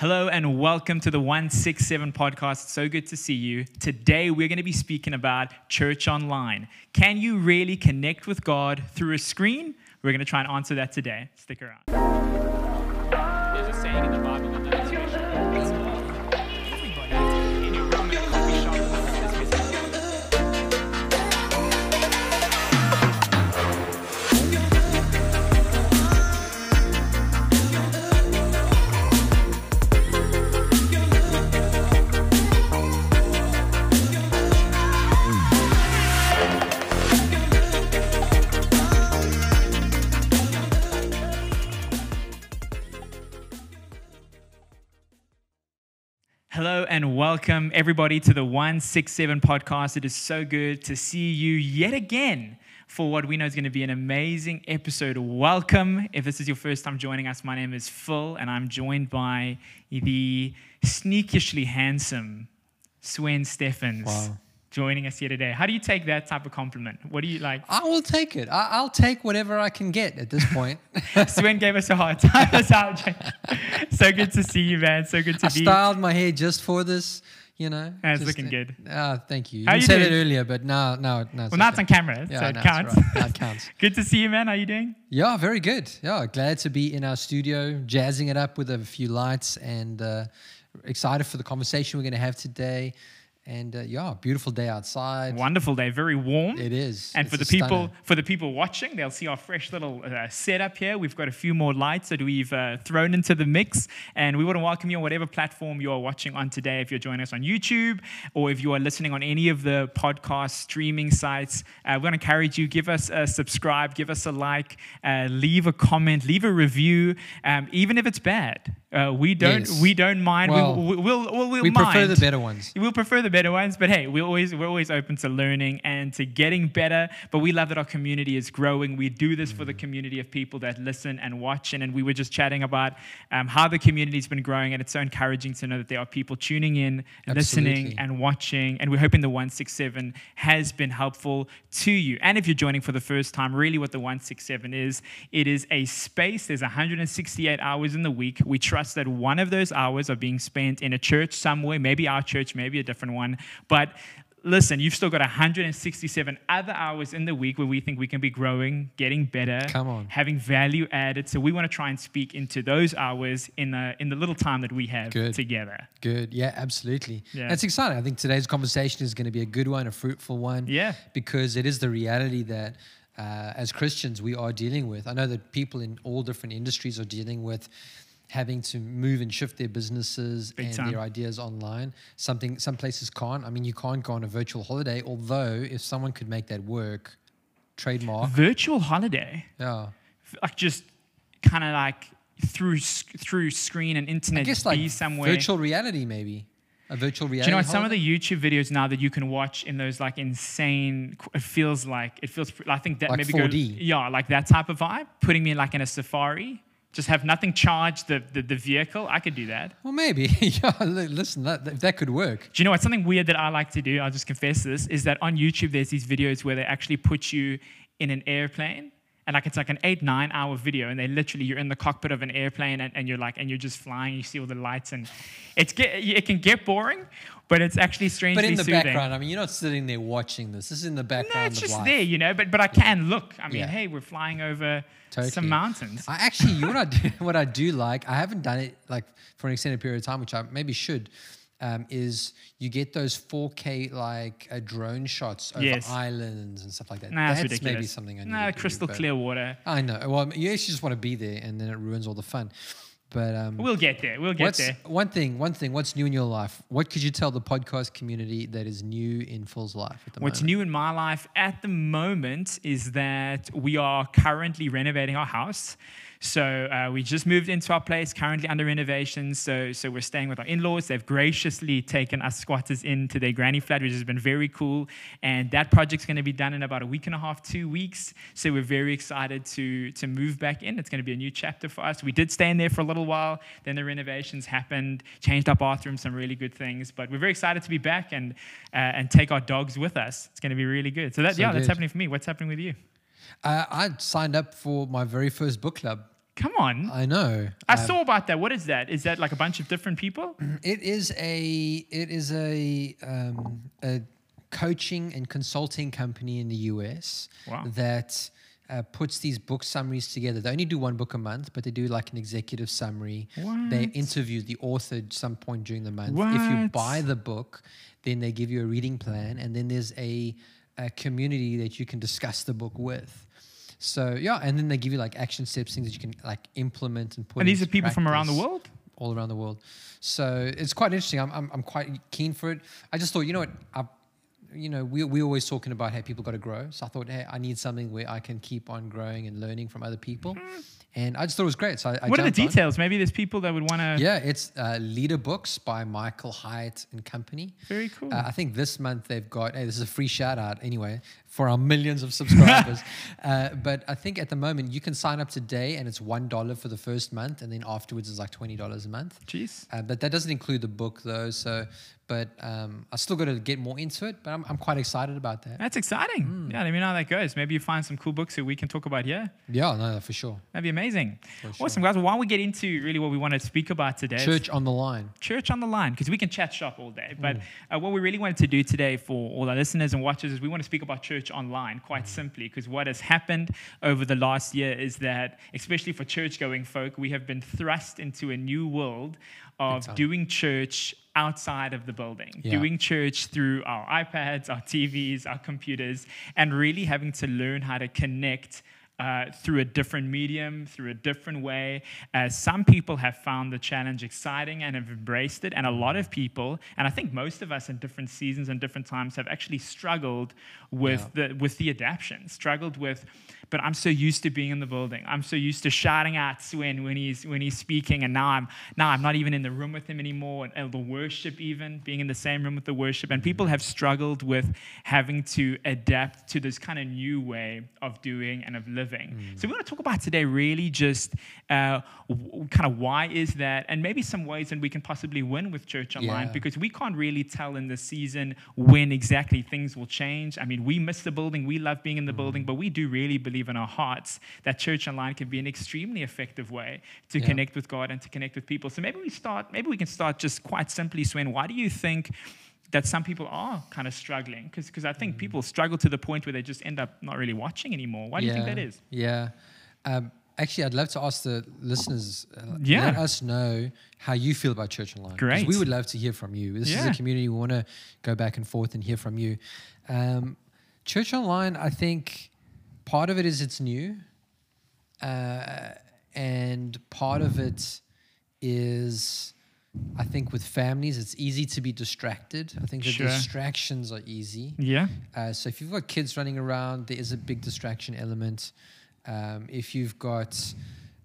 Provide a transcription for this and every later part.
Hello and welcome to the 167 podcast. So good to see you. Today we're going to be speaking about church online. Can you really connect with God through a screen? We're going to try and answer that today. Stick around. There's a saying in the Bible And welcome everybody to the 167 podcast. It is so good to see you yet again for what we know is going to be an amazing episode. Welcome. If this is your first time joining us, my name is Phil and I'm joined by the sneakishly handsome Swen Steffens Wow. Joining us here today. How do you take that type of compliment? What do you like? I will take it. I, I'll take whatever I can get at this point. Swen gave us a hard time. So good to see you, man. So good to I be. styled my hair just for this, you know. It's just, looking good. Ah, thank you. You How you said it earlier, but now, now, now. Well, now it's on camera, Yeah, so it no, counts. right. It counts. Good to see you, man. How are you doing? Yeah, very good. Yeah, glad to be in our studio, jazzing it up with a few lights, and uh, excited for the conversation we're going to have today. And uh, yeah, beautiful day outside. Wonderful day, very warm. It is. And It's for the people, stunner. for the people watching, they'll see our fresh little uh, setup here. We've got a few more lights that we've uh, thrown into the mix, and we want to welcome you on whatever platform you are watching on today. If you're joining us on YouTube, or if you are listening on any of the podcast streaming sites, uh, we want to encourage you: give us a subscribe, give us a like, uh, leave a comment, leave a review, um, even if it's bad. Uh, we don't, Yes. we don't mind. Well, we, we'll, we'll, we'll we prefer the better ones. We'll prefer the better ones, but hey, we always we're always open to learning and to getting better. But we love that our community is growing. We do this for the community of people that listen and watch. And, and we were just chatting about um, how the community's been growing, and it's so encouraging to know that there are people tuning in, listening, and watching. And we're hoping the 167 has been helpful to you. And if you're joining for the first time, really what the 167 is, it is a space. There's 168 hours in the week. We trust that one of those hours are being spent in a church somewhere, maybe our church, maybe a different one. But listen, you've still got 167 other hours in the week where we think we can be growing, getting better, Come on. having value added. So we want to try and speak into those hours in the in the little time that we have Good. together. Good. Yeah, absolutely. Yeah. That's exciting. I think today's conversation is going to be a good one, a fruitful one. Yeah. Because it is the reality that uh, as Christians we are dealing with. I know that people in all different industries are dealing with having to move and shift their businesses Big and time. their ideas online. Something some places can't. I mean, you can't go on a virtual holiday, although if someone could make that work, trademark. Virtual holiday. Yeah. like just kind of like through through screen and internet. I guess like be somewhere. virtual reality maybe. A virtual reality. Do you know what? Some of the YouTube videos now that you can watch in those like insane, it feels like it feels. I think that Like maybe 4D. go yeah, like that type of vibe. Putting me like in a safari, just have nothing charge the, the the vehicle. I could do that. Well, maybe. yeah, listen, that, that, that could work. Do you know what? Something weird that I like to do, I'll just confess this, is that on YouTube there's these videos where they actually put you in an airplane. And like it's like an eight, nine hour video, and they literally you're in the cockpit of an airplane and, and you're like and you're just flying, you see all the lights and it's get it can get boring, but it's actually strangely But in the soothing. background, I mean, you're not sitting there watching this. This is in the background. No, it's just life. there, you know, but but I can look. I mean, Yeah. hey, we're flying over Totally. some mountains. I actually, what I do, what I do like. I haven't done it like for an extended period of time, which I maybe should. Um, is you get those 4K like uh, drone shots over Yes. islands and stuff like that. Nah, that's, That's maybe something I need do, crystal but- clear water. I know. Well, you actually just want to be there, and then it ruins all the fun. But um, We'll get there. We'll get what's there. one thing? One thing. What's new in your life? What could you tell the podcast community that is new in Phil's life at the What's moment? new in my life at the moment is that we are currently renovating our house. So uh, we just moved into our place, currently under renovation. So so we're staying with our in-laws. They've graciously taken us squatters into their granny flat, which has been very cool. And that project's going to be done in about a week and a half, two weeks. So we're very excited to to move back in. It's going to be a new chapter for us. We did stay in there for a little while. Then the renovations happened, changed our bathroom, some really good things. But we're very excited to be back and uh, and take our dogs with us. It's going to be really good. So that So yeah, that's happening for me. What's happening with you? Uh, I signed up for my very first book club. Come on. I know. I Um, saw about that. What is that? Is that like a bunch of different people? It is a it is a um, a coaching and consulting company in the US Wow. that uh, puts these book summaries together. They only do one book a month, but they do like an executive summary. What? They interview the author at some point during the month. If you buy the book, then they give you a reading plan, and then there's a, a community that you can discuss the book with. So yeah, and then they give you like action steps, things that you can like implement and put. And these are people from around the world? all around the world. So it's quite interesting. I'm, I'm, I'm quite keen for it. I just thought, you know what, I, you know, we we always talking about hey, people got to grow. So I thought, hey, I need something where I can keep on growing and learning from other people. Mm. And I just thought it was great. So I, I what are the jumped on. details? Maybe there's people that would want to. Yeah, it's uh, Leader Books by Michael Hyatt and Company. Very cool. Uh, I think this month they've got, hey, this is a free shout out anyway for our millions of subscribers. uh, but I think at the moment you can sign up today and it's $1 for the first month. And then afterwards it's like $20 a month. Jeez. Uh, but that doesn't include the book though. So, but um, I still got to get more into it. But I'm, I'm quite excited about that. That's exciting. Hmm. Yeah, let me know how that goes. Maybe you find some cool books that we can talk about here. Yeah, no, for sure. That'd be amazing. For Awesome, guys. Well, while we get into really what we want to speak about today, Church on the line. church on the line, because we can chat shop all day. But Mm. uh, what we really wanted to do today for all our listeners and watchers is we want to speak about church online quite Mm. simply, because what has happened over the last year is that, especially for church going folk, we have been thrust into a new world of doing church outside of the building, Yeah. doing church through our iPads, our TVs, our computers, and really having to learn how to connect. Uh, through a different medium, through a different way. Uh, some people have found the challenge exciting and have embraced it, and a lot of people, and I think most of us in different seasons and different times, have actually struggled with the with the adaptation, struggled with. But I'm so used to being in the building. I'm so used to shouting at Swin when he's when he's speaking, and now I'm now I'm not even in the room with him anymore. And, and the worship, even being in the same room with the worship, and people have struggled with having to adapt to this kind of new way of doing and of living. So we want to talk about today really just uh, w- kind of why is that, and maybe some ways that we can possibly win with church online Yeah. because we can't really tell in this season when exactly things will change. I mean, we miss the building, we love being in the building, but we do really believe in our hearts that church online can be an extremely effective way to Yeah. connect with God and to connect with people. So maybe we start, maybe we can start just quite simply, Swen. Why do you think? That some people are kind of struggling because I Mm. think people struggle to the point where they just end up not really watching anymore. Why do you think that is? Yeah. Um, actually, I'd love to ask the listeners. Uh, Yeah. Let us know how you feel about Church Online. Great. We would love to hear from you. This is a community we want to go back and forth and hear from you. Um, Church Online, I think part of it is it's new, uh, and part of it is. I think with families, it's easy to be distracted. I think the Sure. distractions are easy. Yeah. Uh, so if you've got kids running around, there is a big distraction element. Um, if you've got,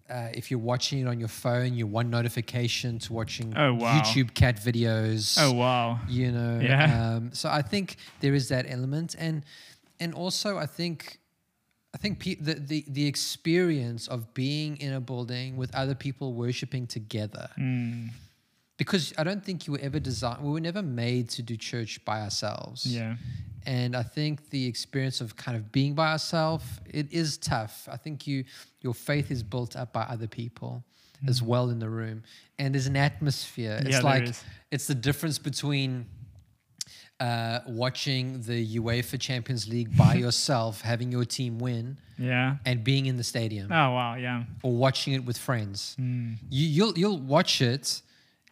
uh, if you're watching it on your phone, you're one notification to watching Oh, wow. YouTube cat videos. Oh wow. You know. Yeah. Um, so I think there is that element, and and also I think. I think pe- the, the the experience of being in a building with other people worshiping together, Mm, because I don't think you were ever designed. We were never made to do church by ourselves. yeah. And I think the experience of kind of being by ourselves, it is tough. I think you your faith is built up by other people as well in the room. And there's an atmosphere. It's Mm. Yeah, there like is. it's the difference between uh, watching the UEFA Champions League by yourself, having your team win, Yeah. and being in the stadium, Oh wow. Yeah. or watching it with friends. Mm, You, you'll you'll watch it,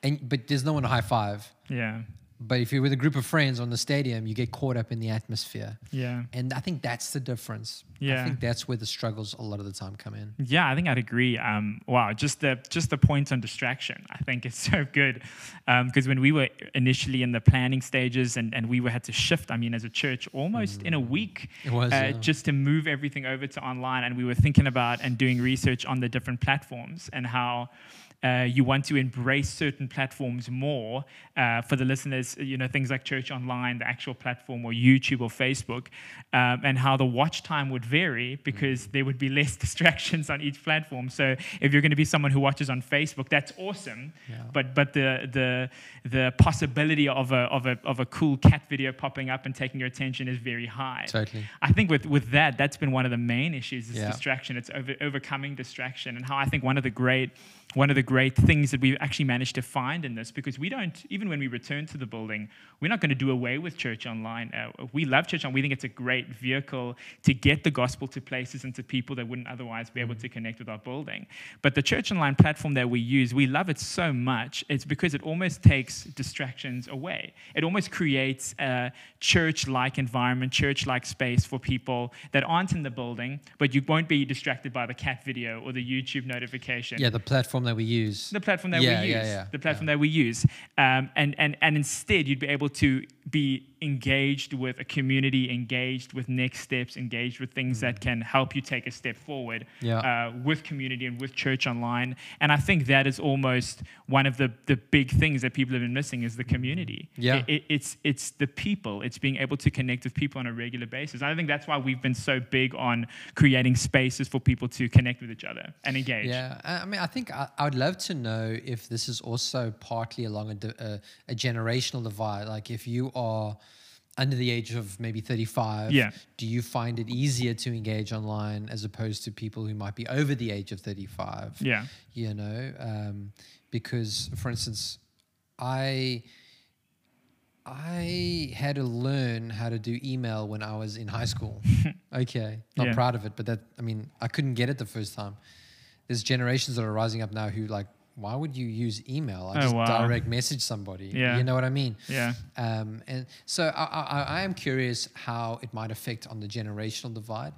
and but there's no one to high five. yeah. But if you're with a group of friends on the stadium, you get caught up in the atmosphere. Yeah. And I think that's the difference. Yeah. I think that's where the struggles a lot of the time come in. Yeah, I think I'd agree. Um, wow, just the just the point on distraction, I think it's so good. Because when we were initially in the planning stages and, and we were had to shift, I mean, as a church, almost in a week, It was, uh, yeah. just to move everything over to online, and we were thinking about and doing research on the different platforms and how. Uh, you want to embrace certain platforms more. Uh, for the listeners, you know things like Church Online, the actual platform, or YouTube or Facebook, um, and how the watch time would vary because there would be less distractions on each platform. So if you're going to be someone who watches on Facebook, that's awesome. Yeah. But but the the the possibility of a of a of a cool cat video popping up and taking your attention is very high. Totally. I think with with that, that's been one of the main issues is Yeah. distraction. It's over, overcoming distraction, and how I think one of the great one of the great things that we've actually managed to find in this because we don't even when we return to the building we're not going to do away with church online. Uh, we love church online. We think it's a great vehicle to get the gospel to places and to people that wouldn't otherwise be able to connect with our building. But the church online platform that we use we love it so much it's because it almost takes distractions away. It almost creates a church-like environment church-like space for people that aren't in the building but you won't be distracted by the cat video or the youtube notification. Yeah, the platform that we use. the platform that Yeah, we use, yeah, yeah, the platform that we use, um, and and and instead you'd be able to be engaged with a community, engaged with next steps, engaged with things that can help you take a step forward Mm. Yeah. uh, with community and with church online. And I think that is almost one of the the big things that people have been missing is the community. Yeah. It- it- it's it's the people. It's being able to connect with people on a regular basis. And I think that's why we've been so big on creating spaces for people to connect with each other and engage. Yeah, I I mean, I think I, I would love to know if this is also partly along a, a, a generational divide. Like, if you are under the age of maybe 35, Yeah. do you find it easier to engage online as opposed to people who might be over the age of 35? Yeah. You know, um, because, for instance, I. I had to learn how to do email when I was in high school. okay, not Yeah. proud of it, but that I mean, I couldn't get it the first time. There's generations that are rising up now who like, why would you use email? I Oh, just wow. direct message somebody. Yeah. you know what I mean. Yeah. Um, and so I, I, I am curious how it might affect on the generational divide,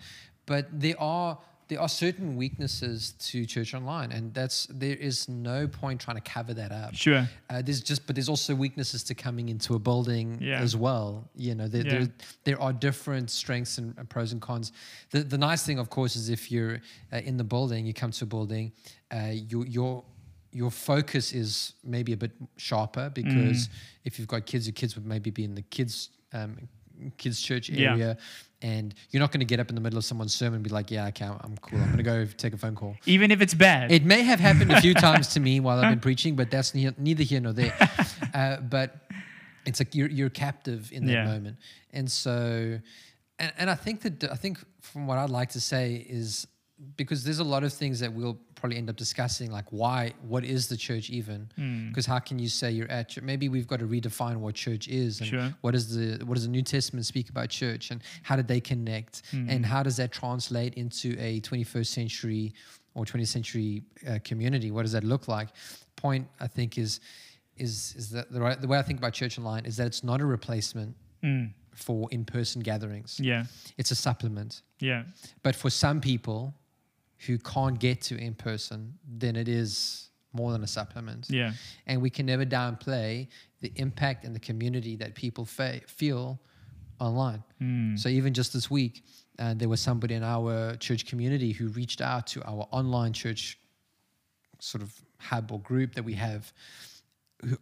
but there are there are certain weaknesses to church online, and that's there is no point trying to cover that up. Sure. Uh, there's just, but there's also weaknesses to coming into a building Yeah. as well. You know, there, Yeah. there, there are different strengths and, and pros and cons. The, the nice thing, of course, is if you're uh, in the building, you come to a building, uh, your your your focus is maybe a bit sharper because if you've got kids, your kids would maybe be in the kids um, kids church Yeah. area. And you're not going to get up in the middle of someone's sermon and be like, "Yeah, okay, I'm cool. I'm going to go take a phone call." Even if it's bad. It may have happened a few times to me while I've been preaching, but that's ne- neither here nor there. Uh, but it's like you're you're captive in that Yeah. moment, and so, and, and I think that I think from what I'd like to say is because there's a lot of things that we'll probably end up discussing, like why, what is the church even? Hmm. Because how can you say you're at church? Maybe we've got to redefine what church is, and Sure. what is the what does the New Testament speak about church, and how did they connect, Hmm. and how does that translate into a 21st century or 20th century uh, community? What does that look like? Point I think is is is that the right the way I think about church online is that it's not a replacement Mm. for in-person gatherings. Yeah. It's a supplement. Yeah. But for some people who can't get to in person, then it is more than a supplement. Yeah. And we can never downplay the impact and the community that people fa- feel online. Mm. So even just this week, uh, there was somebody in our church community who reached out to our online church sort of hub or group that we have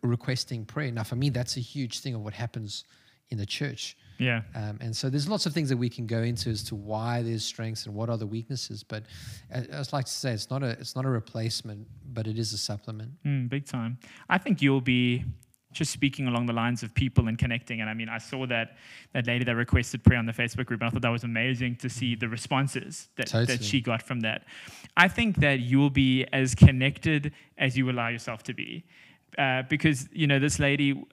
requesting prayer. Now, for me, that's a huge thing of what happens in the church. Yeah. Um, and so there's lots of things that we can go into as to why there's strengths and what are the weaknesses. But I, I just like to say it's not a it's not a replacement, but it is a supplement. Mm, big time. I think you'll be just speaking along the lines of people and connecting. And I mean, I saw that that lady that requested prayer on the Facebook group, and I thought that was amazing to see the responses that, that she got from that. I think that you'll be as connected as you allow yourself to be. Uh, because you know this lady,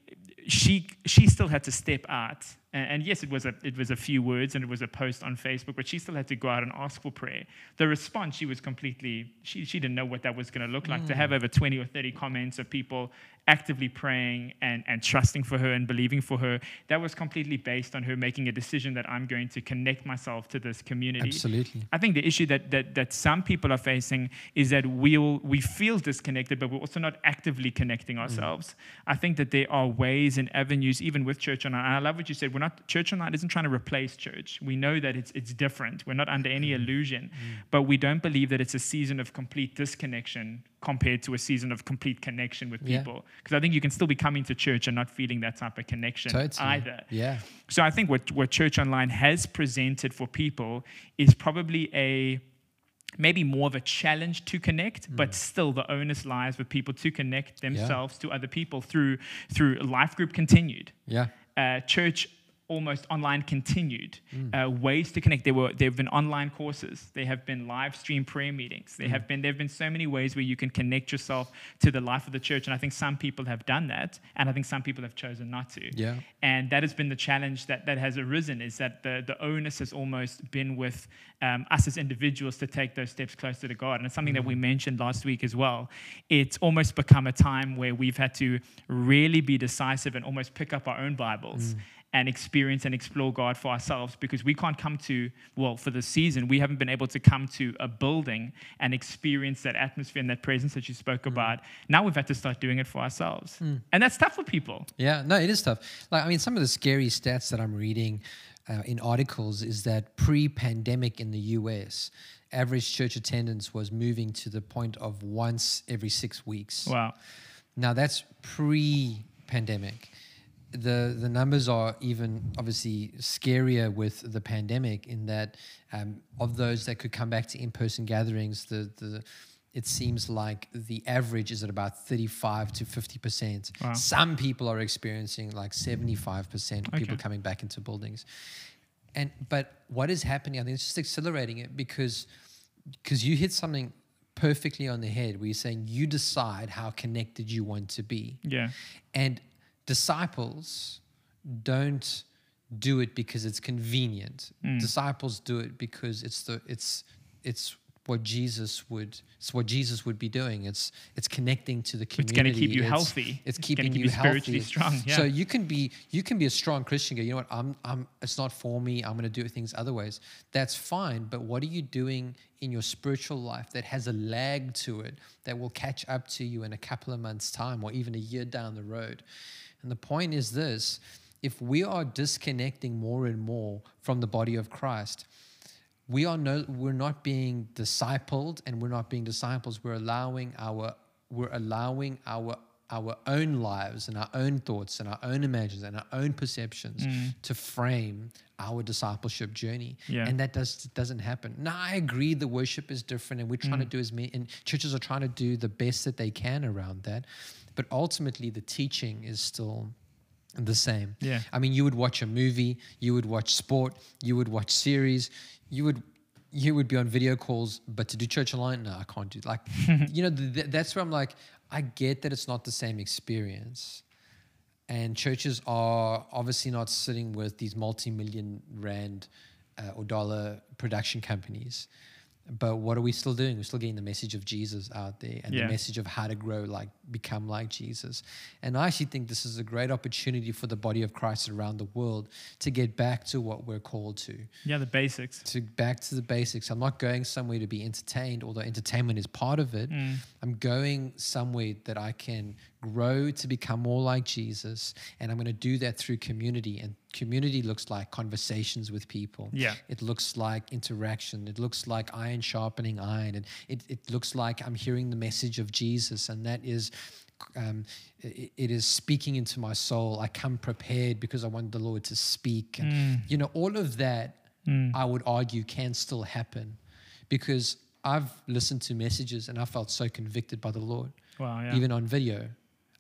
she she still had to step out, and, and yes, it was a it was a few words and it was a post on Facebook, but she still had to go out and ask for prayer. The response, she was completely she she didn't know what that was going to look like. To mm. have over twenty or thirty comments of people actively praying and and trusting for her and believing for her, that was completely based on her making a decision that I'm going to connect myself to this community. Absolutely. I think the issue that, that, that some people are facing is that we'll, we feel disconnected, but we're also not actively connecting mm. ourselves. I think that there are ways and avenues, even with Church Online. And I love what you said. We're not Church Online isn't trying to replace church. We know that it's it's different. We're not under any mm. illusion, mm. but we don't believe that it's a season of complete disconnection compared to a season of complete connection with people. Because I think you can still be coming to church and not feeling that type of connection Totally. either. Yeah. So I think what, what Church Online has presented for people is probably a maybe more of a challenge to connect, but still the onus lies with people to connect themselves to other people through through life group continued Yeah. uh, church almost online continued Mm. uh, ways to connect there were there have been online courses there have been live stream prayer meetings Mm. there have been there have been so many ways where you can connect yourself to the life of the church and i think some people have done that and i think some people have chosen not to Yeah. and that has been the challenge that, that has arisen is that the, the onus has almost been with um, us as individuals to take those steps closer to God. And it's something that we mentioned last week as well. It's almost become a time where we've had to really be decisive and almost pick up our own Bibles. And experience and explore God for ourselves because we can't come to, well, for the season, we haven't been able to come to a building and experience that atmosphere and that presence that you spoke about. Now we've had to start doing it for ourselves. And that's tough for people. Yeah, no, it is tough. Like, I mean, some of the scary stats that I'm reading uh, in articles is that pre-pandemic in the US, average church attendance was moving to the point of once every six weeks. Wow. Now that's pre-pandemic. The the numbers are even obviously scarier with the pandemic in that um, of those that could come back to in-person gatherings, the the it seems like the average is at about 35 to 50 percent. Wow. Some people are experiencing like 75 percent of people coming back into buildings. And but what is happening? I think it's just accelerating it because because you hit something perfectly on the head where you're saying you decide how connected you want to be. Yeah. And disciples don't do it because it's convenient. Mm. Disciples do it because it's the it's it's what Jesus would it's what Jesus would be doing. It's it's connecting to the community. It's going to keep you It's- healthy. It's gonna keeping keep you, spiritually healthy. strong. Yeah. So you can be you can be a strong Christian. Go, you know what? I'm I'm. It's not for me. I'm going to do things other ways. That's fine. But what are you doing in your spiritual life that has a lag to it that will catch up to you in a couple of months' time or even a year down the road? And the point is this: if we are disconnecting more and more from the body of Christ, we are no we're not being discipled and we're not being disciples. We're allowing our we're allowing our our own lives and our own thoughts and our own imagines and our own perceptions mm. to frame our discipleship journey Yeah. and that does doesn't happen now i agree the worship is different and we're trying to mm. do as many and churches are trying to do the best that they can around that but ultimately the teaching is still the same Yeah. I mean, you would watch a movie, you would watch sport, you would watch series, you would you would be on video calls, but to do church online, no, I can't do. Like, you know, th- that's where I'm like, I get that it's not the same experience, and churches are obviously not sitting with these multi-million rand uh, or dollar production companies. But what are we still doing? We're still getting the message of Jesus out there and Yeah. the message of how to grow, like become like Jesus. And I actually think this is a great opportunity for the body of Christ around the world to get back to what we're called to, yeah, the basics. to back to the basics. I'm not going somewhere to be entertained, although entertainment is part of it. Mm. I'm going somewhere that I can grow to become more like Jesus. And I'm going to do that through community. And community looks like conversations with people. Yeah. It looks like interaction. It looks like iron sharpening iron. And it, it looks like I'm hearing the message of Jesus. And that is, um, it, it is speaking into my soul. I come prepared because I want the Lord to speak. And, you know, all of that, I would argue, can still happen because I've listened to messages and I felt so convicted by the Lord Wow. Yeah. even on video.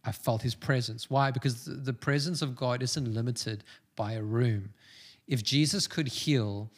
I felt his presence. Why? Because the- presence of God isn't limited by a room. If Jesus could heal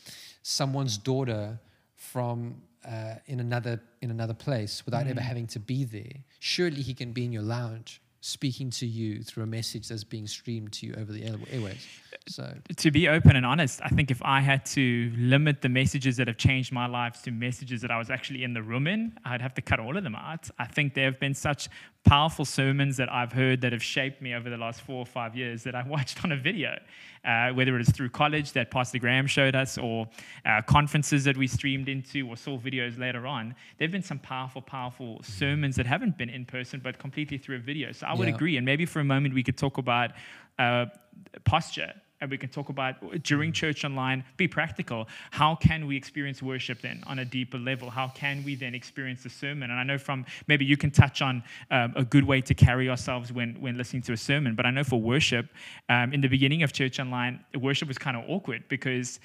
someone's daughter from uh, in another in another place without ever having to be there, surely he can be in your lounge speaking to you through a message that's being streamed to you over the air- airways. So to be open and honest, I think if I had to limit the messages that have changed my lives to messages that I was actually in the room in, I'd have to cut all of them out. I think there have been such powerful sermons that I've heard that have shaped me over the last four or five years that I watched on a video, uh, whether it is through college that Pastor Graham showed us, or uh, conferences that we streamed into, or saw videos later on. There have been some powerful, powerful sermons that haven't been in person, but completely through a video. So I would Yeah. agree. And maybe for a moment we could talk about uh, posture and we can talk about during church online, be practical. How can we experience worship then on a deeper level? How can we then experience the sermon? And I know from maybe you can touch on um, a good way to carry ourselves when, when listening to a sermon, but I know for worship, um, in the beginning of church online, worship was kind of awkward because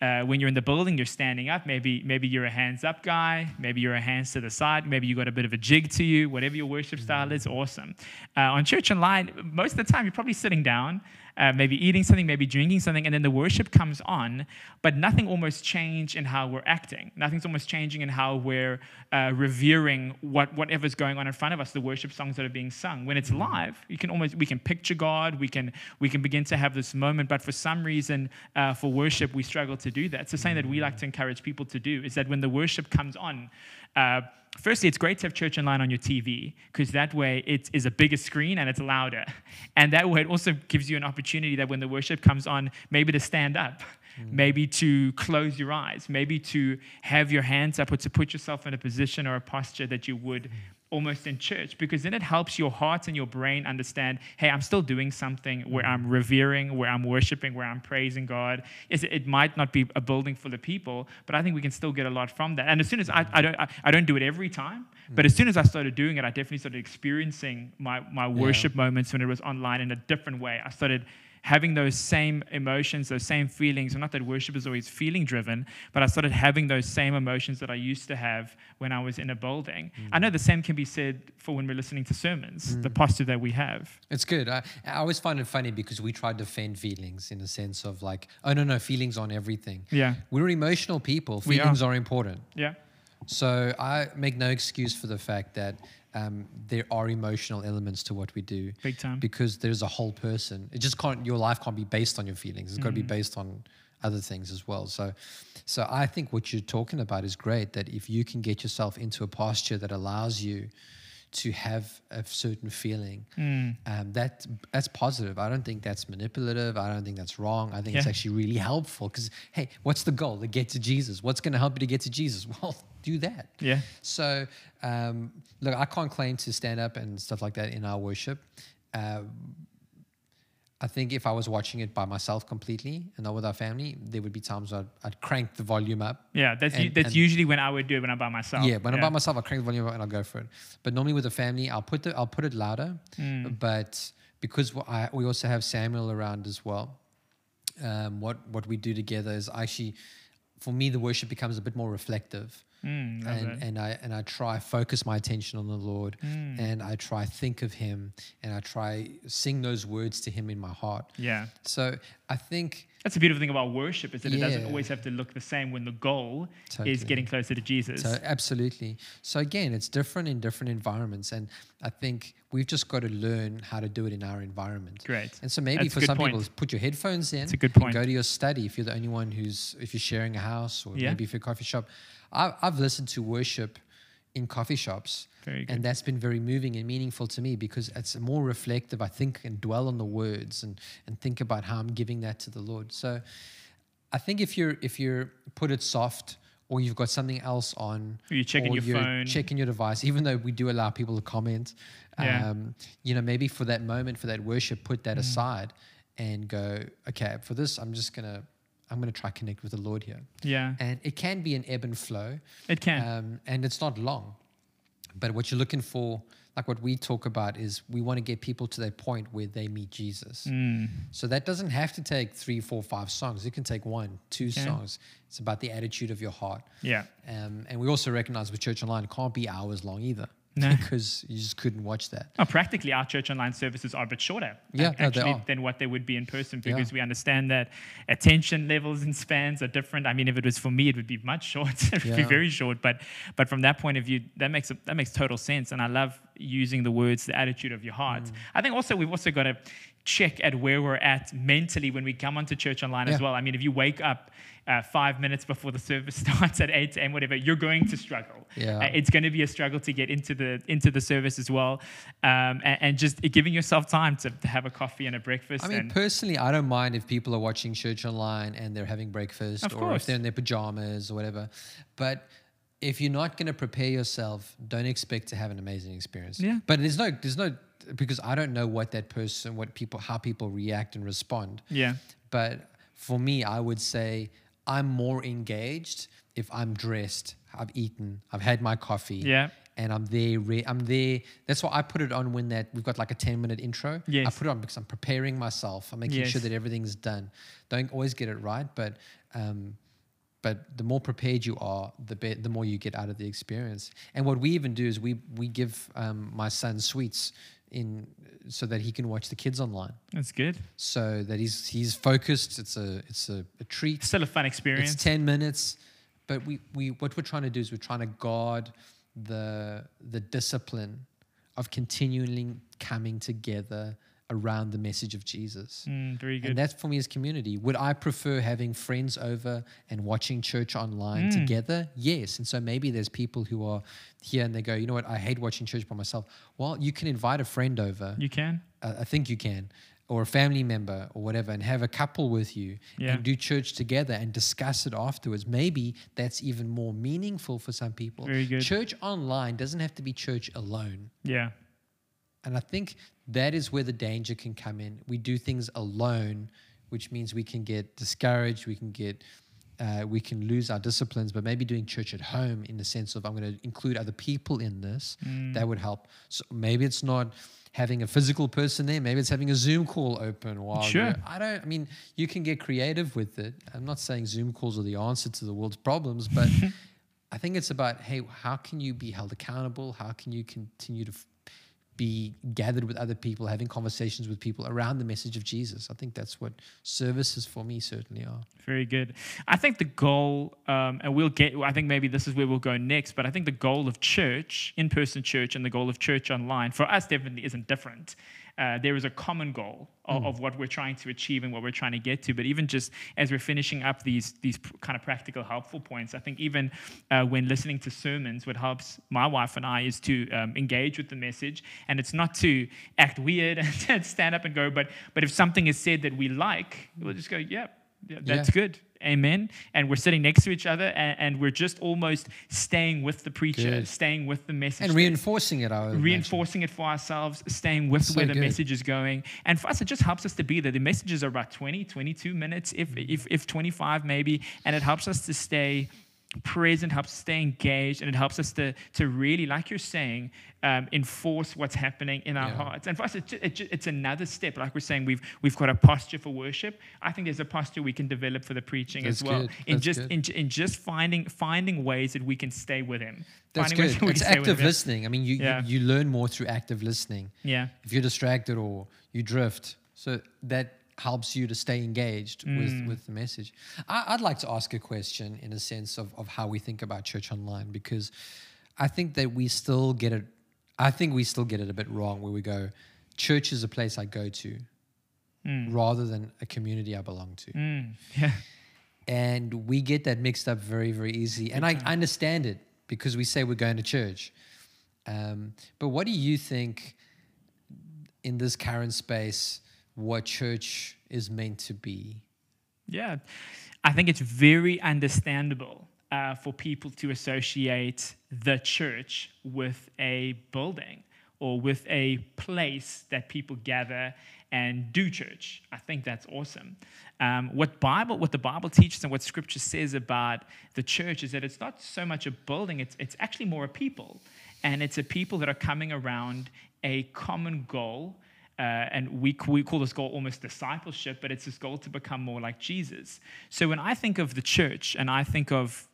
uh, when you're in the building, you're standing up. Maybe maybe you're a hands up guy. Maybe you're a hands to the side. Maybe you got a bit of a jig to you. Whatever your worship style is, awesome. Uh, on church online, most of the time you're probably sitting down uh, maybe eating something, maybe drinking something, and then the worship comes on, but nothing almost changed in how we're acting. Nothing's almost changing in how we're uh, revering what whatever's going on in front of us, the worship songs that are being sung. When it's live, you can almost we can picture God, we can we can begin to have this moment, but for some reason, uh, for worship, we struggle to do that. It's the that we like to encourage people to do is that when the worship comes on. Firstly, it's great to have church online on your TV because that way it is a bigger screen and it's louder. And that way it also gives you an opportunity that when the worship comes on, maybe to stand up, mm. maybe to close your eyes, maybe to have your hands up or to put yourself in a position or a posture that you would almost in church because then it helps your heart and your brain understand hey i'm still doing something where i'm revering where i'm worshiping where i'm praising god. It might not be a building full of people but i think we can still get a lot from that. And as soon as i, I don't I, I don't do it every time but as soon as i started doing it i definitely started experiencing my, my worship yeah. moments when it was online in a different way. I started having those same emotions, those same feelings. not that worship is always feeling driven, but I started having those same emotions that I used to have when I was in a building. Mm. I know the same can be said for when we're listening to sermons, mm. the posture that we have. It's good. I, I always find it funny because we try to defend feelings in a sense of like, oh, no, no, feelings on everything. Yeah. We're emotional people. Feelings are. are important. Yeah. So I make no excuse for the fact that um, there are emotional elements to what we do. Big time. Because there's a whole person. It just can't. Your life can't be based on your feelings. It's mm. got to be based on other things as well. So, so I think what you're talking about is great. That if you can get yourself into a posture that allows you to have a certain feeling. Mm. Um, that that's positive. I don't think that's manipulative. I don't think that's wrong. I think yeah. it's actually really helpful because hey, what's the goal? To get to Jesus. What's going to help you to get to Jesus? Well, do that. Yeah. So um, look, I can't claim to stand up and stuff like that in our worship. Uh, I think if I was watching it by myself completely and not with our family, there would be times I'd, I'd crank the volume up. Yeah, that's and, that's usually when I would do it when I'm by myself. Yeah, when yeah. I'm by myself, I'll crank the volume up and I'll go for it. But normally with the family, I'll put the I'll put it louder. Mm. But because I, we also have Samuel around as well, um, what what we do together is actually, for me, the worship becomes a bit more reflective. Mm, and, and I and I try focus my attention on the Lord mm. and I try think of him and I try sing those words to him in my heart. Yeah. So I think that's the beautiful thing about worship is that yeah. it doesn't always have to look the same when the goal totally. is getting closer to Jesus. So absolutely. So again, it's different in different environments and I think we've just got to learn how to do it in our environment. Great. And so maybe That's for some point. people, put your headphones in. It's a good point. Go to your study if you're the only one who's if you're sharing a house or yeah. maybe if you're a coffee shop I, I've listened to worship in coffee shops. And that's been very moving and meaningful to me because it's more reflective, I think, and dwell on the words and, and think about how I'm giving that to the Lord. So I think if you're if you're put it soft or you've got something else on, or you're checking your you're phone, checking your device, even though we do allow people to comment, yeah. um, you know, maybe for that moment, for that worship, put that mm. aside and go, okay, for this, I'm just gonna I'm going to try connect with the Lord here. Yeah. And it can be an ebb and flow. It can. Um, and it's not long. But what you're looking for, like what we talk about, is we want to get people to that point where they meet Jesus. Mm. So that doesn't have to take three, four, five songs. It can take one, two yeah. songs. It's about the attitude of your heart. Yeah. Um, and we also recognize with Church Online, it can't be hours long either. No. because you just couldn't watch that. Oh, practically, our church online services are a bit shorter, yeah, actually, no, than what they would be in person because yeah. we understand that attention levels and spans are different. I mean, if it was for me, it would be much shorter. it would yeah. be very short. But but from that point of view, that makes a, that makes total sense. And I love using the words, the attitude of your heart. Mm. I think also we've also got to check at where we're at mentally when we come onto church online yeah. as well. I mean, if you wake up uh, five minutes before the service starts at 8 a.m., whatever, you're going to struggle. Yeah. Uh, it's going to be a struggle to get into the into the service as well, um, and, and, just giving yourself time to, to, have a coffee and a breakfast. I mean, personally, I don't mind if people are watching church online and they're having breakfast, or course. if they're in their pajamas or whatever, but if you're not going to prepare yourself, don't expect to have an amazing experience. Yeah. But there's no, there's no, because I don't know what that person, what people, how people react and respond. Yeah. But for me, I would say I'm more engaged if I'm dressed, I've eaten, I've had my coffee, Yeah. and I'm there. Re- I'm there. That's why I put it on when that we've got like a ten minute intro. Yeah. I put it on because I'm preparing myself. I'm making sure that everything's done. Don't always get it right, but um, but the more prepared you are, the be- the more you get out of the experience. And what we even do is we we give um, my son sweets in so that he can watch the kids online, That's good. so that he's he's focused. It's a it's a, a treat. Still a fun experience. It's 10 minutes, but we, we what we're trying to do is we're trying to guard the the discipline of continually coming together around the message of Jesus. Mm, very good. And that's for me as community. Would I prefer having friends over and watching church online Mm. together? Yes. And so maybe there's people who are here and they go, you know what, I hate watching church by myself. Well, you can invite a friend over you can. uh, I think you can, or a family member or whatever, and have a couple with you Yeah. and do church together and discuss it afterwards. Maybe that's even more meaningful for some people. Very good. Church online doesn't have to be church alone. Yeah. And I think that is where the danger can come in. We do things alone, which means we can get discouraged, we can get. Uh, we can lose our disciplines, but maybe doing church at home in the sense of I'm going to include other people in this, Mm. that would help. So maybe it's not having a physical person there, maybe it's having a Zoom call open while Sure. I don't. I mean, you can get creative with it. I'm not saying Zoom calls are the answer to the world's problems, but I think it's about hey, how can you be held accountable? How can you continue to f- be gathered with other people, having conversations with people around the message of Jesus? I think that's what services for me certainly are. Very good. I think the goal, um, and we'll get, I think maybe this is where we'll go next, but I think the goal of church, in person church, and the goal of church online, for us definitely isn't different. Uh, there is a common goal of, of what we're trying to achieve and what we're trying to get to. But even just as we're finishing up these these pr- kind of practical, helpful points, I think even uh, when listening to sermons, what helps my wife and I is to um, engage with the message, and it's not to act weird and stand up and go, but but if something is said that we like, we'll just go, yeah, yeah, that's Yeah. good. Amen. And we're sitting next to each other and, and we're just almost staying with the preacher, Good. staying with the message. And reinforcing it, I would imagine. reinforcing it for ourselves, staying with So where the good. message is going. And for us, it just helps us to be there. The messages are about 20, 22 minutes, if, Mm-hmm. if, if 25 maybe. And it helps us to stay present, helps us stay engaged, and it helps us to, to really, like you're saying, um, enforce what's happening in our Yeah. hearts. And for us, it's, ju- it ju- it's another step. Like we're saying, we've, we've got a posture for worship. I think there's a posture we can develop for the preaching That's as well. good. In That's just in, in just finding finding ways that we can stay with him. That's Finding good. It's can stay with active listening. I mean, you, Yeah. you you learn more through active listening. Yeah. If you're distracted or you drift, so that helps you to stay engaged Mm. with, with the message. I, I'd like to ask a question in a sense of, of how we think about church online because I think that we still get it. I think we still get it a bit wrong where we go, church is a place I go to rather than a community I belong to. Mm. Yeah. And we get that mixed up very, very easy. And I, I understand it because we say we're going to church. Um, but what do you think in this current space what church is meant to be? Yeah, I think it's very understandable uh, for people to associate the church with a building or with a place that people gather and do church. I think that's awesome. Um, what Bible, what the Bible teaches, and what Scripture says about the church is that it's not so much a building; it's it's actually more a people, and it's a people that are coming around a common goal uh, and we, we call this goal almost discipleship, but it's this goal to become more like Jesus. So when I think of the church and I think of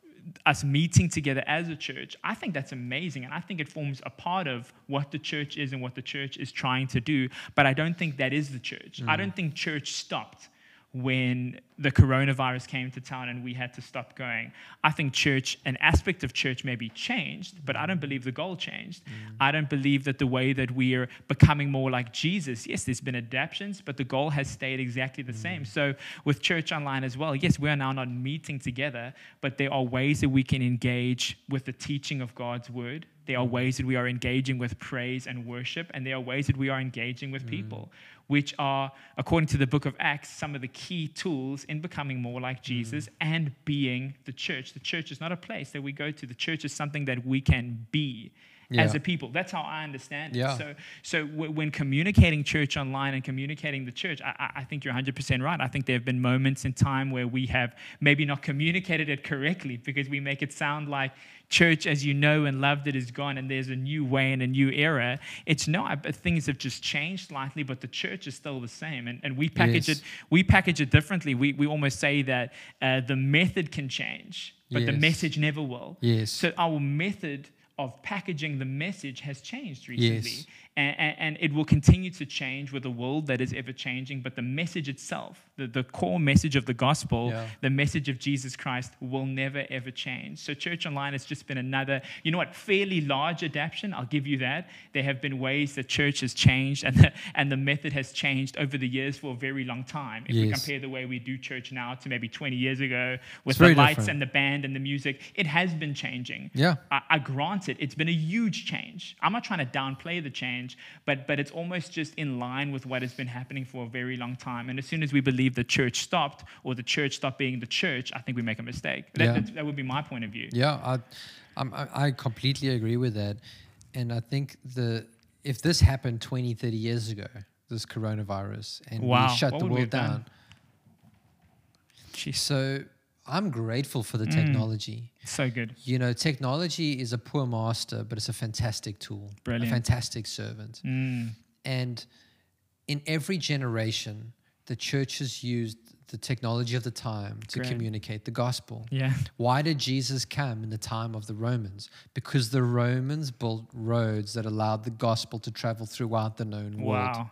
us meeting together as a church, I think that's amazing. And I think it forms a part of what the church is and what the church is trying to do. But I don't think that is the church. I don't think church stopped when the coronavirus came to town and we had to stop going. I think church, an aspect of church maybe changed, but I don't believe the goal changed. Mm. I don't believe that the way that we are becoming more like Jesus, yes, there's been adaptations, but the goal has stayed exactly the same. Mm. So with church online as well, yes, we are now not meeting together, but there are ways that we can engage with the teaching of God's word. There are mm. ways that we are engaging with praise and worship, and there are ways that we are engaging with people, which are, according to the book of Acts, some of the key tools in becoming more like mm-hmm. Jesus and being the church. The church is not a place that we go to, the church is something that we can be as a people. That's how I understand it. Yeah. So, so w- when communicating church online and communicating the church, I, I- think you're 100% right. I think there have been moments in time where we have maybe not communicated it correctly because we make it sound like church as you know and loved it is gone and there's a new way and a new era. It's not. But things have just changed slightly, but the church is still the same. And, and we package Yes. it we package it differently. We, we almost say that uh, the method can change, but the message never will. Yes. So our method of packaging the message has changed recently. Yes. And, and, and it will continue to change with a world that is ever changing. But the message itself, the, the core message of the gospel, Yeah. the message of Jesus Christ will never ever change. So Church Online has just been another, you know what, fairly large adaptation. I'll give you that. There have been ways that church has changed and the, and the method has changed over the years for a very long time. If we compare the way we do church now to maybe 20 years ago with It's the lights different. and the band and the music, it has been changing. Yeah. I, I grant it, it's been a huge change. I'm not trying to downplay the change, but, but it's almost just in line with what has been happening for a very long time. And as soon as we believe the church stopped or the church stopped being the church, I think we make a mistake. That, Yeah. that, would be my point of view. Yeah, I, I'm, I completely agree with that. And I think the if this happened 20, 30 years ago, this coronavirus, and Wow, we shut what the world down. So I'm grateful for the Mm. technology. so good. You know, technology is a poor master, but it's a fantastic tool, Brilliant. a fantastic servant. Mm, And in every generation, the church has used the technology of the time to Great. communicate the gospel. yeah, Why did Jesus come in the time of the Romans? Because the Romans built roads that allowed the gospel to travel throughout the known world. wow.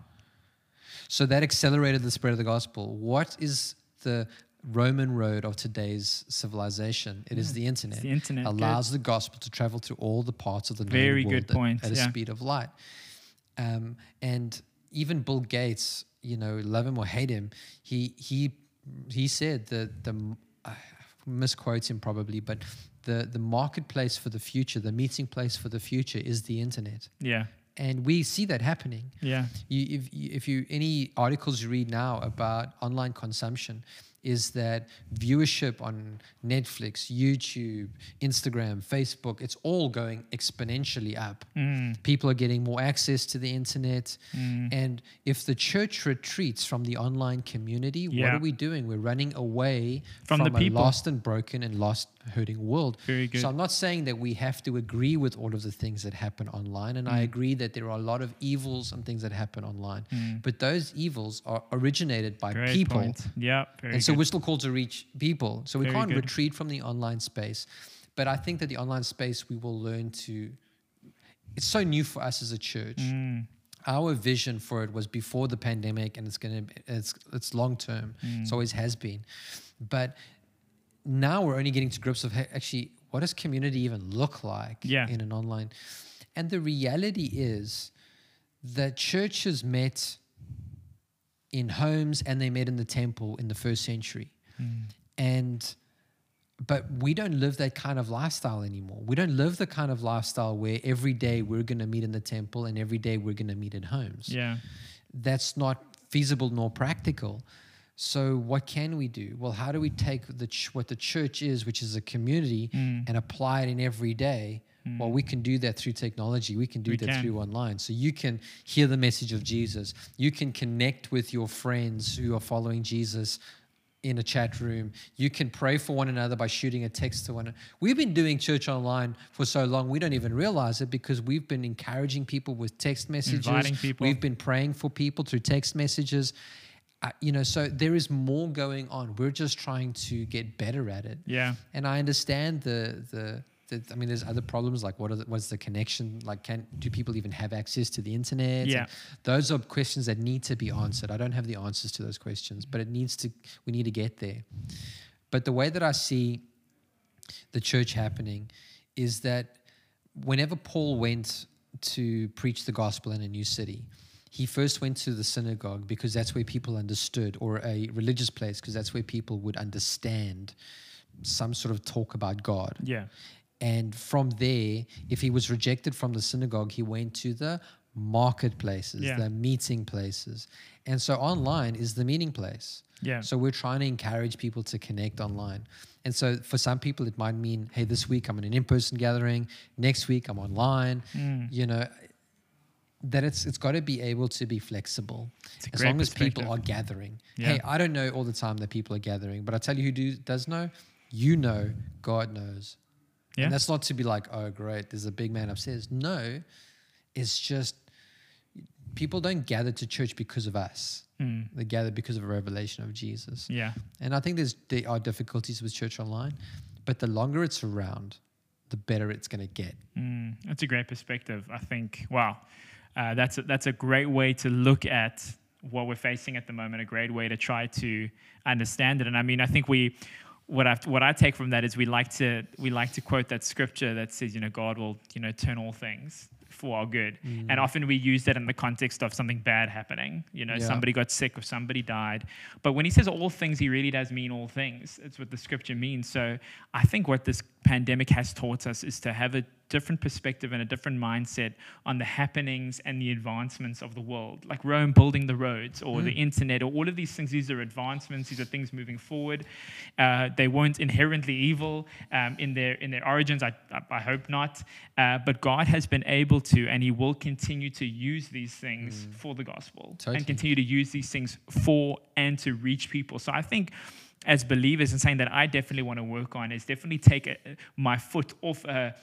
So that accelerated the spread of the gospel. What is the Roman road of today's civilization? It is the internet. the internet, good. Allows the gospel to travel through all the parts of the known Very world good at- point, at, a yeah. speed of light. Um, and even Bill Gates, you know, love him or hate him, he he he said that the I misquote him probably, but the the marketplace for the future, the meeting place for the future, is the internet, Yeah, and we see that happening. yeah, You, if, if you any articles you read now about online consumption, is that viewership on Netflix, YouTube, Instagram, Facebook, it's all going exponentially up. mm, People are getting more access to the internet. mm, And if the church retreats from the online community, what are we doing? We're running away From from, the a people. lost and broken and lost hurting world. Very good. So I'm not saying that we have to agree with all of the things that happen online. And Mm. I agree that there are a lot of evils and things that happen online. mm. But those evils are originated by Great people. point. Yeah, And so we're still called to reach people. So we Very can't good. retreat from the online space. But I think that the online space we will learn to it's so new for us as a church. Mm, Our vision for it was before the pandemic and it's gonna it's it's long term. Mm. It always has been. But now we're only getting to grips of hey, actually what does community even look like Yeah. in an online and the reality is that churches met in homes and they met in the temple in the first century. mm. And but we don't live that kind of lifestyle anymore. We don't live the kind of lifestyle where every day we're going to meet in the temple and every day we're going to meet at homes. Yeah, That's not feasible nor practical. So what can we do? Well, how do we take the ch- what the church is, which is a community, Mm. and apply it in every day? Well, we can do that through technology. We can do We that can. through online. So you can hear the message of Jesus. You can connect with your friends who are following Jesus in a chat room. You can pray for one another by shooting a text to one another. We've been doing church online for so long, we don't even realize it because we've been encouraging people with text messages. Inviting people. We've been praying for people through text messages. You know, so there is more going on. We're just trying to get better at it. yeah, And I understand the the. I mean, there's other problems like what are the, what's the connection? Like, can do people even have access to the internet? Yeah. And those are questions that need to be answered. I don't have the answers to those questions, but it needs to. We need to get there. But the way that I see the church happening is that whenever Paul went to preach the gospel in a new city, he first went to the synagogue because that's where people understood, or a religious place because that's where people would understand some sort of talk about God. yeah, And from there, if he was rejected from the synagogue, he went to the marketplaces, Yeah. they're meeting places. And so online is the meeting place. Yeah. So we're trying to encourage people to connect online. And so for some people, it might mean, hey, this week I'm in an in person gathering, next week I'm online. Mm. You know, that it's it's got to be able to be flexible as long as people are gathering. Yeah. Hey, I don't know all the time that people are gathering, but I tell you who do, does know, you know, God knows. Yeah. And that's not to be like, oh, great, there's a big man upstairs. No, it's just people don't gather to church because of us. Mm. They gather because of a revelation of Jesus. Yeah. And I think there's there are difficulties with church online, but the longer it's around, the better it's going to get. Mm, that's a great perspective. I think, wow, uh, that's, a, that's a great way to look at what we're facing at the moment, a great way to try to understand it. And I mean, I think we, what I what I take from that is we like to we like to quote that scripture that says, you know, God will you know turn all things for our good, and often we use that in the context of something bad happening. You know, Yeah. somebody got sick or somebody died. But when he says all things, he really does mean all things. It's what the scripture means. So I think what this pandemic has taught us is to have a different perspective and a different mindset on the happenings and the advancements of the world, like Rome building the roads or the internet or all of these things. These are advancements. These are things moving forward. Uh, they weren't inherently evil um, in their in their origins. I I, hope not. Uh, but God has been able to, and He will continue to use these things for the gospel Totally. and continue to use these things for and to reach people. So I think as believers and saying that I definitely want to work on is definitely take a, my foot off a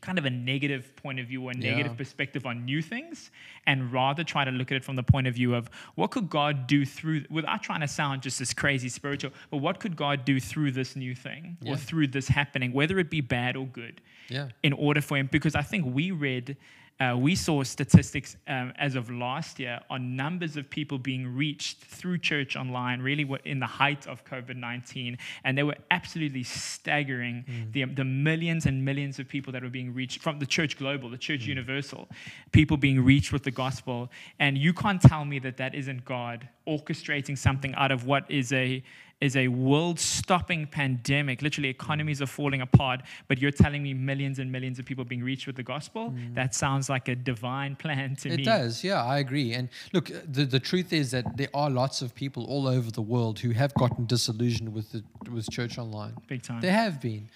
kind of a negative point of view or a negative Yeah. perspective on new things and rather try to look at it from the point of view of what could God do through without trying to sound just as crazy spiritual but what could God do through this new thing Yeah. or through this happening whether it be bad or good Yeah. in order for him because I think we read uh, we saw statistics um, as of last year on numbers of people being reached through church online, really were in the height of COVID 19. And they were absolutely staggering the, the millions and millions of people that were being reached from the church global, the church universal, people being reached with the gospel. And you can't tell me that that isn't God orchestrating something out of what is a is a world stopping pandemic. Literally, economies are falling apart, but you're telling me millions and millions of people being reached with the gospel? Mm. That sounds like a divine plan to It me. It does, yeah, I agree. And look, the, the truth is that there are lots of people all over the world who have gotten disillusioned with the with church online. Big time. There have been,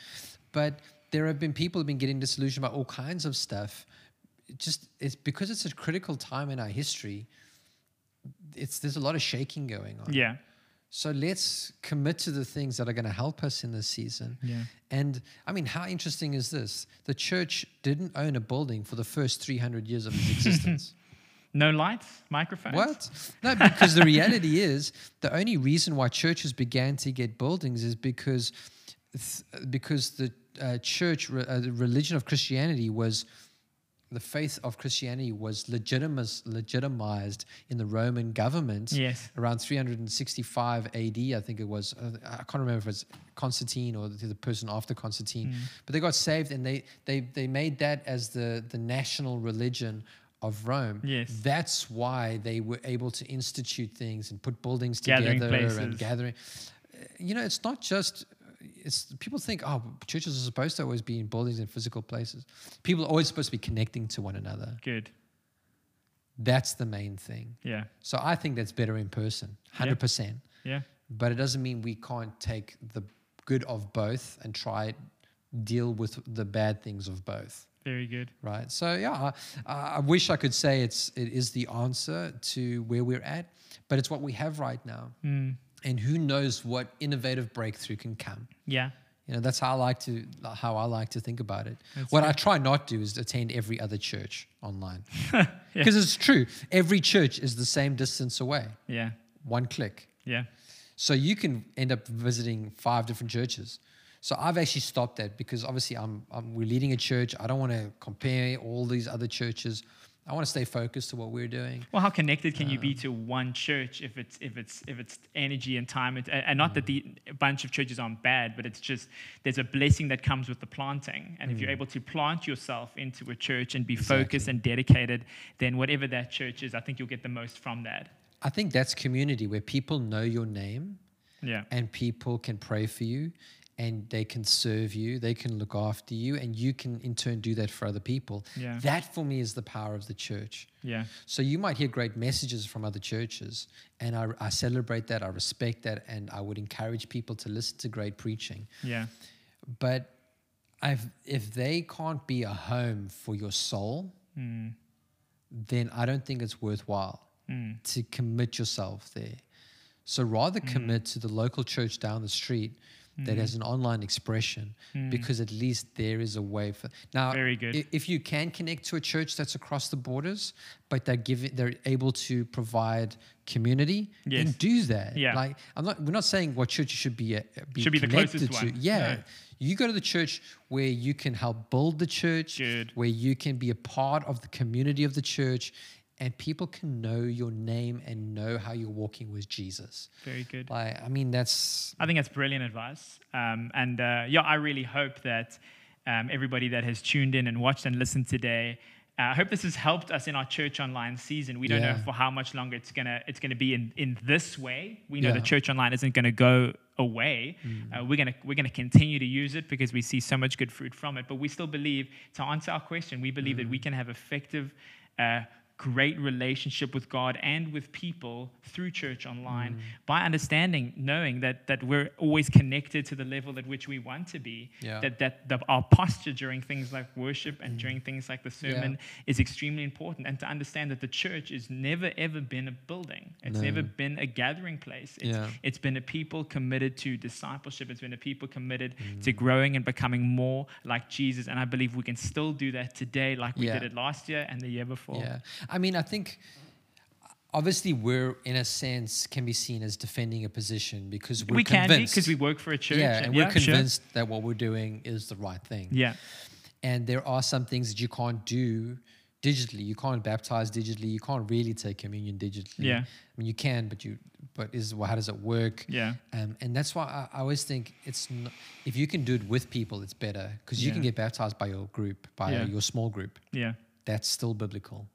but there have been people who've been getting disillusioned about all kinds of stuff. It just it's because it's a critical time in our history. It's there's a lot of shaking going on. Yeah. So let's commit to the things that are going to help us in this season. Yeah. And I mean, how interesting is this? The church didn't own a building for the first 300 years of its existence. No lights, microphones. What? No, because the reality is the only reason why churches began to get buildings is because because the uh, church, uh, the religion of Christianity was the faith of Christianity was legitimas- legitimized in the Roman government Yes. around 365 AD, I think it was. Uh, I can't remember if it's Constantine or the, the person after Constantine, but they got saved and they, they, they made that as the, the national religion of Rome. Yes. That's why they were able to institute things and put buildings Gathering together places. and gathering. Uh, You know, it's not just. It's people think, oh, churches are supposed to always be in buildings and physical places. People are always supposed to be connecting to one another. Good. That's the main thing. Yeah. So I think that's better in person, Yeah. hundred percent. Yeah. But it doesn't mean we can't take the good of both and try deal with the bad things of both. Very good. Right. So yeah, I, I wish I could say it's it is the answer to where we're at, but it's what we have right now. Mm. And who knows what innovative breakthrough can come. Yeah. You know, that's how I like to how I like to think about it. That's what I try not to do is attend every other church online. Yeah. Because it's true. Every church is the same distance away. Yeah. One click. Yeah. So you can end up visiting five different churches. So I've actually stopped that because obviously I'm, I'm we're leading a church. I don't want to compare all these other churches. I want to stay focused to what we're doing. Well, how connected can you be um, to one church if it's if it's if it's energy and time and, and not that the mm. bunch of churches aren't bad, but it's just there's a blessing that comes with the planting, and if you're mm. able to plant yourself into a church and be focused and dedicated, then whatever that church is, I think you'll get the most from that. I think that's community where people know your name Yeah. and people can pray for you and they can serve you, they can look after you, and you can in turn do that for other people. Yeah. That for me is the power of the church. Yeah. So you might hear great messages from other churches, and I, I celebrate that, I respect that, and I would encourage people to listen to great preaching. Yeah. But I've, if they can't be a home for your soul, Mm. then I don't think it's worthwhile Mm. to commit yourself there. So rather commit to the local church down the street that has mm. an online expression mm. because at least there is a way for now Very good. if you can connect to a church that's across the borders but they're giving they're able to provide community then Yes. do that Yeah. like i'm not we're not saying what church you should be, uh, uh, be Should be the connected closest to one. yeah No. you go to the church where you can help build the church Good. where you can be a part of the community of the church and people can know your name and know how you're walking with Jesus. Very good. Like, I mean, that's I think that's brilliant advice. Um, and uh, yeah, I really hope that um, everybody that has tuned in and watched and listened today, uh, I hope this has helped us in our church online season. We don't know for how much longer it's gonna it's gonna be in, in this way. We know Yeah. the church online isn't gonna go away. Uh, we're gonna we're gonna continue to use it because we see so much good fruit from it. But we still believe to answer our question, we believe that we can have effective. Uh, great relationship with God and with people through church online Mm. by understanding, knowing that that we're always connected to the level at which we want to be. Yeah. That that the, our posture during things like worship and during things like the Mm. Yeah. sermon is extremely important, and to understand that the church has never ever been a building. It's No. never been a gathering place. It's, Yeah. it's been a people committed to discipleship. It's been a people committed Mm. to growing and becoming more like Jesus. And I believe we can still do that today, like we did it last year and the year before. yeah. I mean, I think obviously we're in a sense can be seen as defending a position because we're we can be convinced. because we work for a church. yeah, and we're sure. convinced that what we're doing is the right thing. Yeah. And there are some things that you can't do digitally. You can't baptize digitally. You can't really take communion digitally. Yeah. I mean, you can, but you, but is well, how does it work? Yeah. Um, and that's why I, I always think it's not, if you can do it with people, it's better because you can get baptized by your group, by Yeah. your small group. Yeah. That's still biblical.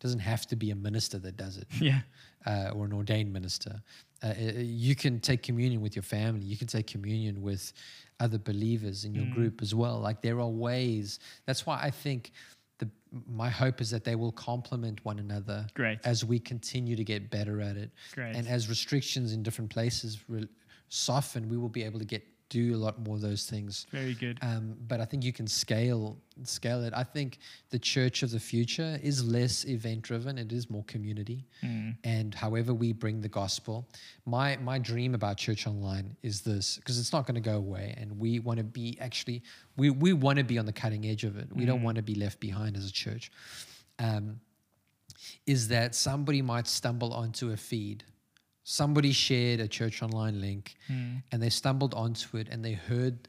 Doesn't have to be a minister that does it Yeah. uh, or an ordained minister. Uh, uh, you can take communion with your family. You can take communion with other believers in your Mm. group as well. Like there are ways. That's why I think the my hope is that they will complement one another Great. as we continue to get better at it. Great. And as restrictions in different places re- soften, we will be able to get do a lot more of those things. Very good. Um, but I think you can scale scale it. I think the church of the future is less event driven. It is more community. Mm. And however we bring the gospel, my my dream about church online is this because it's not going to go away, and we want to be actually we we want to be on the cutting edge of it. We don't Mm. want to be left behind as a church. Um, is that somebody might stumble onto a feed. Somebody shared a church online link Mm. and they stumbled onto it and they heard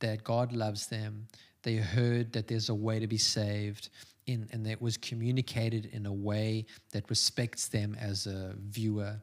that God loves them. They heard that there's a way to be saved in and that it was communicated in a way that respects them as a viewer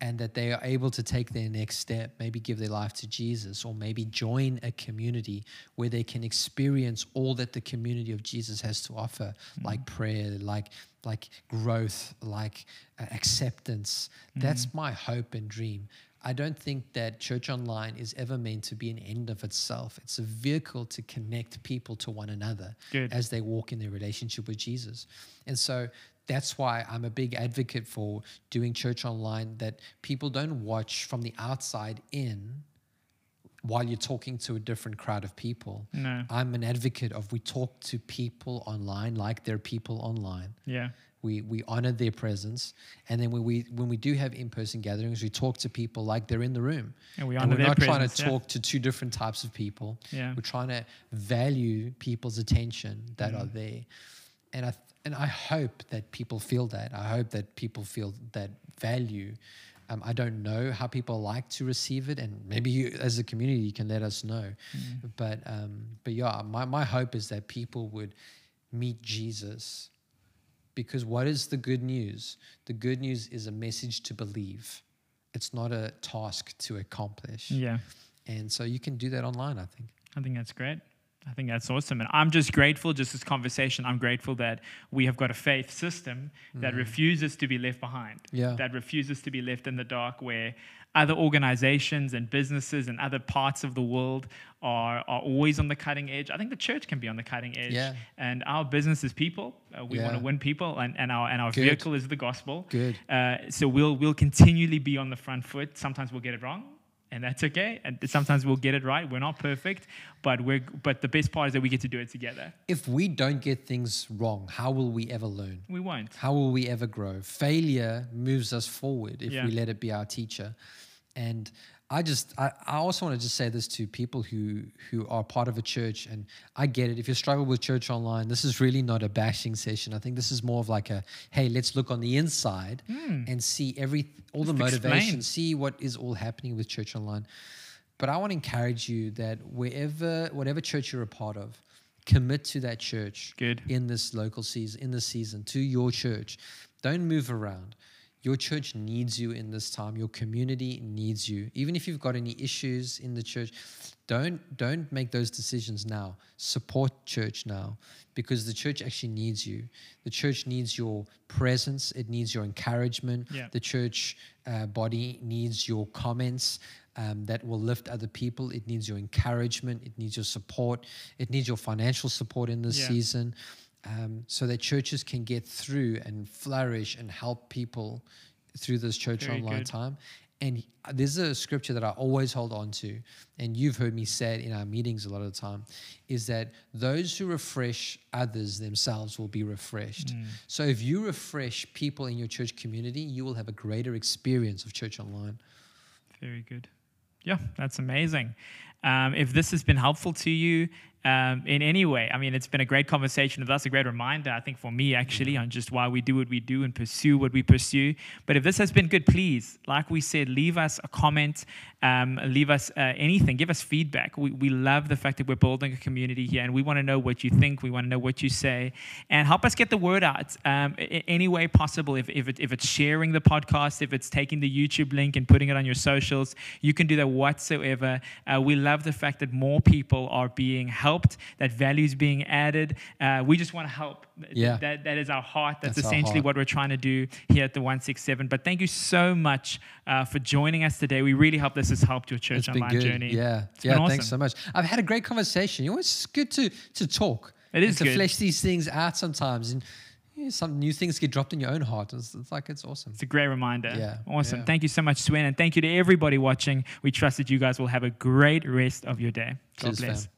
and that they are able to take their next step, maybe give their life to Jesus, or maybe join a community where they can experience all that the community of Jesus has to offer, like prayer, like like growth, like uh, acceptance. That's my hope and dream. I don't think that church online is ever meant to be an end of itself. It's a vehicle to connect people to one another Good. as they walk in their relationship with Jesus. And so that's why I'm a big advocate for doing church online that people don't watch from the outside in while you're talking to a different crowd of people. No. I'm an advocate of we talk to people online like they're people online. Yeah. We, we honor their presence, and then when we when we do have in person gatherings, we talk to people like they're in the room. And we And honor we're their not trying presence, to yeah. talk to two different types of people. Yeah. We're trying to value people's attention that Mm. are there. And I and I hope that people feel that. I hope that people feel that value. Um, I don't know how people like to receive it, and maybe you, as a community, you can let us know. Mm. But um, but yeah, my, my hope is that people would meet Jesus, because what is the good news? The good news is a message to believe. It's not a task to accomplish. Yeah. And so you can do that online, I think. I think that's great. I think that's awesome. And I'm just grateful, just this conversation, I'm grateful that we have got a faith system that refuses to be left behind, Yeah. that refuses to be left in the dark, where other organizations and businesses and other parts of the world are, are always on the cutting edge. I think the church can be on the cutting edge. Yeah. And our business is people. Uh, we want to win people, and, and our, and our Good. vehicle is the gospel. Good. Uh, so we'll, we'll continually be on the front foot. Sometimes we'll get it wrong and that's okay. And sometimes we'll get it right. We're not perfect, but we're but the best part is that we get to do it together. If we don't get things wrong, how will we ever learn? We won't. How will we ever grow? Failure moves us forward if Yeah. we let it be our teacher. And I just, I, I also want to just say this to people who who are part of a church. And I get it. If you struggle with church online, this is really not a bashing session. I think this is more of like a, hey, let's look on the inside hmm. and see every all the. Just explain. motivation, see what is all happening with church online. But I want to encourage you that wherever, whatever church you're a part of, commit to that church Good. in this local season, in this season, to your church. Don't move around. Your church needs you in this time. Your community needs you. Even if you've got any issues in the church, don't don't make those decisions now. Support church now because the church actually needs you. The church needs your presence. It needs your encouragement. Yeah. The church uh, body needs your comments um, that will lift other people. It needs your encouragement. It needs your support. It needs your financial support in this Yeah. season um, so that churches can get through and flourish and help people through this church Very online good. time. And there's a scripture that I always hold on to, and you've heard me say it in our meetings a lot of the time, is that those who refresh others themselves will be refreshed. Mm. So if you refresh people in your church community, you will have a greater experience of church online. Very good. Yeah, that's amazing. Um, if this has been helpful to you um, in any way, I mean, it's been a great conversation. That's a great reminder, I think, for me actually, on just why we do what we do and pursue what we pursue. But if this has been good, please, like we said, leave us a comment, um, leave us uh, anything, give us feedback. We, we love the fact that we're building a community here, and we want to know what you think, we want to know what you say, and help us get the word out um, any way possible. If, if, it, if it's sharing the podcast, if it's taking the YouTube link and putting it on your socials, you can do that whatsoever. Uh, we love the fact that more people are being helped, that value is being added. Uh, we just want to help. Yeah. That, that is our heart. That's, That's essentially heart. what we're trying to do here at the 167. But thank you so much uh, for joining us today. We really hope this has helped your church It's been good. journey. Yeah. It's yeah. been Thanks so much. I've had a great conversation. You know, it's good to to talk. It is and to good. flesh these things out sometimes, and some new things get dropped in your own heart. It's, it's like it's awesome. It's a great reminder. Yeah, Awesome. yeah. Thank you so much, Swen. And thank you to everybody watching. We trust that you guys will have a great rest of your day. God Cheers, bless. fam.